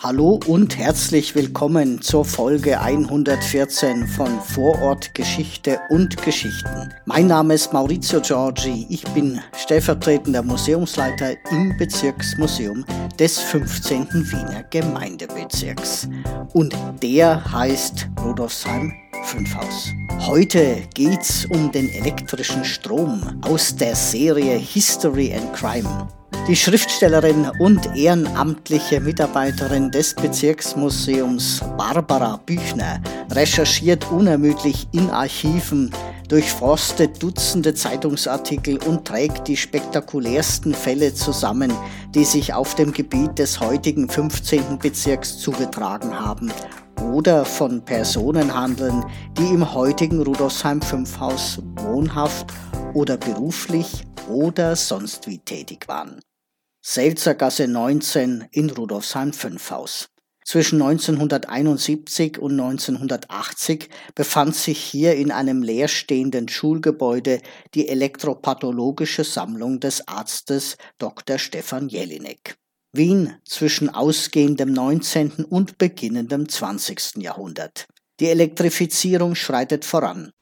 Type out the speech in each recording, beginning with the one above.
Hallo und herzlich willkommen zur Folge 114 von Vorort Geschichte und Geschichten. Mein Name ist Maurizio Giorgi, ich bin stellvertretender Museumsleiter im Bezirksmuseum des 15. Wiener Gemeindebezirks. Und der heißt Rudolfsheim 5 Haus. Heute geht's um den elektrischen Strom aus der Serie History and Crime. Die Schriftstellerin und ehrenamtliche Mitarbeiterin des Bezirksmuseums Barbara Büchner recherchiert unermüdlich in Archiven, durchforstet Dutzende Zeitungsartikel und trägt die spektakulärsten Fälle zusammen, die sich auf dem Gebiet des heutigen 15. Bezirks zugetragen haben oder von Personen handeln, die im heutigen Rudolfsheim 5 Haus wohnhaft oder beruflich oder sonst wie tätig waren. Selzergasse 19 in Rudolfsheim 5 Haus. Zwischen 1971 und 1980 befand sich hier in einem leerstehenden Schulgebäude die elektropathologische Sammlung des Arztes Dr. Stefan Jelinek. Wien zwischen ausgehendem 19. und beginnendem 20. Jahrhundert. Die Elektrifizierung schreitet voran.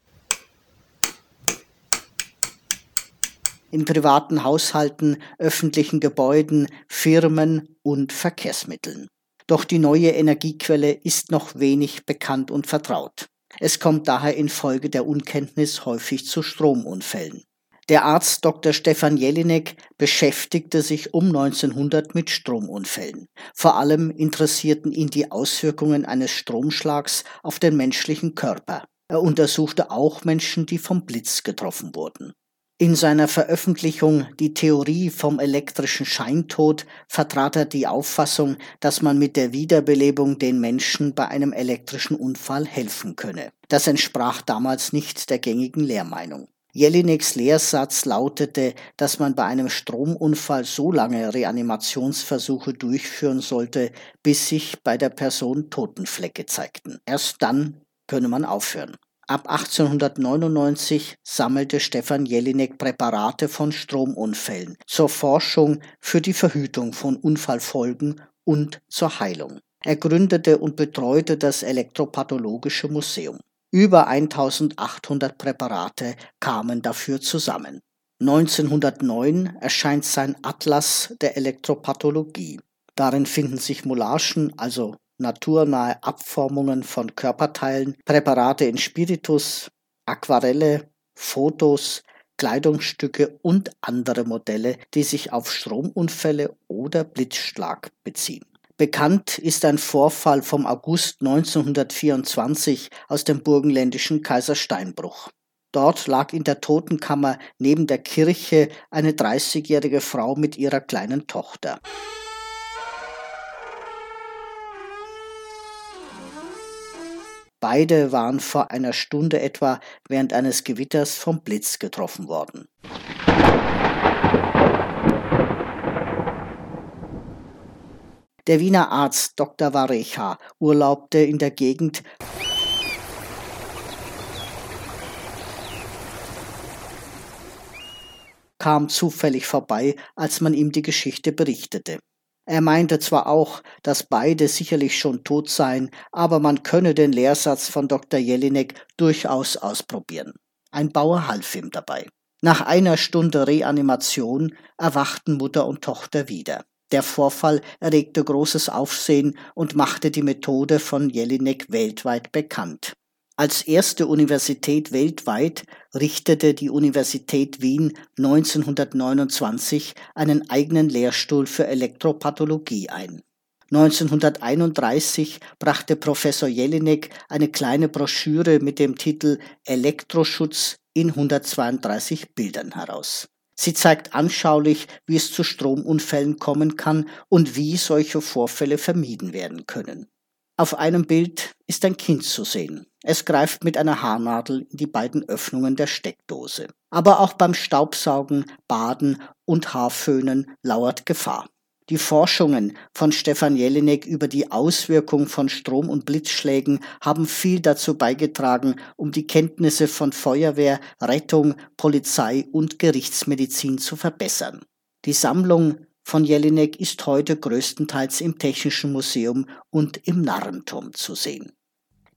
In privaten Haushalten, öffentlichen Gebäuden, Firmen und Verkehrsmitteln. Doch die neue Energiequelle ist noch wenig bekannt und vertraut. Es kommt daher infolge der Unkenntnis häufig zu Stromunfällen. Der Arzt Dr. Stefan Jelinek beschäftigte sich um 1900 mit Stromunfällen. Vor allem interessierten ihn die Auswirkungen eines Stromschlags auf den menschlichen Körper. Er untersuchte auch Menschen, die vom Blitz getroffen wurden. In seiner Veröffentlichung Die Theorie vom elektrischen Scheintod vertrat er die Auffassung, dass man mit der Wiederbelebung den Menschen bei einem elektrischen Unfall helfen könne. Das entsprach damals nicht der gängigen Lehrmeinung. Jelineks Lehrsatz lautete, dass man bei einem Stromunfall so lange Reanimationsversuche durchführen sollte, bis sich bei der Person Totenflecke zeigten. Erst dann könne man aufhören. Ab 1899 sammelte Stefan Jelinek Präparate von Stromunfällen zur Forschung für die Verhütung von Unfallfolgen und zur Heilung. Er gründete und betreute das Elektropathologische Museum. Über 1800 Präparate kamen dafür zusammen. 1909 erscheint sein Atlas der Elektropathologie. Darin finden sich Moulagen, also naturnahe Abformungen von Körperteilen, Präparate in Spiritus, Aquarelle, Fotos, Kleidungsstücke und andere Modelle, die sich auf Stromunfälle oder Blitzschlag beziehen. Bekannt ist ein Vorfall vom August 1924 aus dem burgenländischen Kaisersteinbruch. Dort lag in der Totenkammer neben der Kirche eine 30-jährige Frau mit ihrer kleinen Tochter. Beide waren vor einer Stunde etwa während eines Gewitters vom Blitz getroffen worden. Der Wiener Arzt Dr. Varecha urlaubte in der Gegend kam zufällig vorbei, als man ihm die Geschichte berichtete. Er meinte zwar auch, dass beide sicherlich schon tot seien, aber man könne den Lehrsatz von Dr. Jelinek durchaus ausprobieren. Ein Bauer half ihm dabei. Nach einer Stunde Reanimation erwachten Mutter und Tochter wieder. Der Vorfall erregte großes Aufsehen und machte die Methode von Jelinek weltweit bekannt. Als erste Universität weltweit richtete die Universität Wien 1929 einen eigenen Lehrstuhl für Elektropathologie ein. 1931 brachte Professor Jelinek eine kleine Broschüre mit dem Titel Elektroschutz in 132 Bildern heraus. Sie zeigt anschaulich, wie es zu Stromunfällen kommen kann und wie solche Vorfälle vermieden werden können. Auf einem Bild ist ein Kind zu sehen. Es greift mit einer Haarnadel in die beiden Öffnungen der Steckdose. Aber auch beim Staubsaugen, Baden und Haarföhnen lauert Gefahr. Die Forschungen von Stefan Jelinek über die Auswirkung von Strom- und Blitzschlägen haben viel dazu beigetragen, um die Kenntnisse von Feuerwehr, Rettung, Polizei und Gerichtsmedizin zu verbessern. Die Sammlung von Jelinek ist heute größtenteils im Technischen Museum und im Narrenturm zu sehen.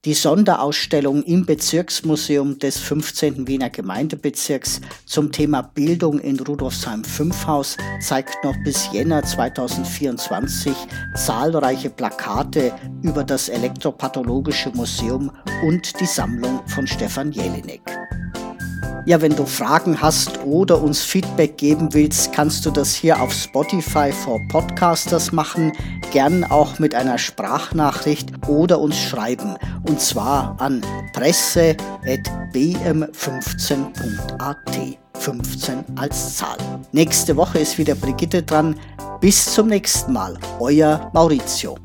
Die Sonderausstellung im Bezirksmuseum des 15. Wiener Gemeindebezirks zum Thema Bildung in Rudolfsheim 5 Haus zeigt noch bis Jänner 2024 zahlreiche Plakate über das Elektropathologische Museum und die Sammlung von Stefan Jelinek. Ja, wenn du Fragen hast oder uns Feedback geben willst, kannst du das hier auf Spotify for Podcasters machen, gern auch mit einer Sprachnachricht oder uns schreiben und zwar an presse.bm15.at. 15 als Zahl. Nächste Woche ist wieder Brigitte dran. Bis zum nächsten Mal. Euer Maurizio.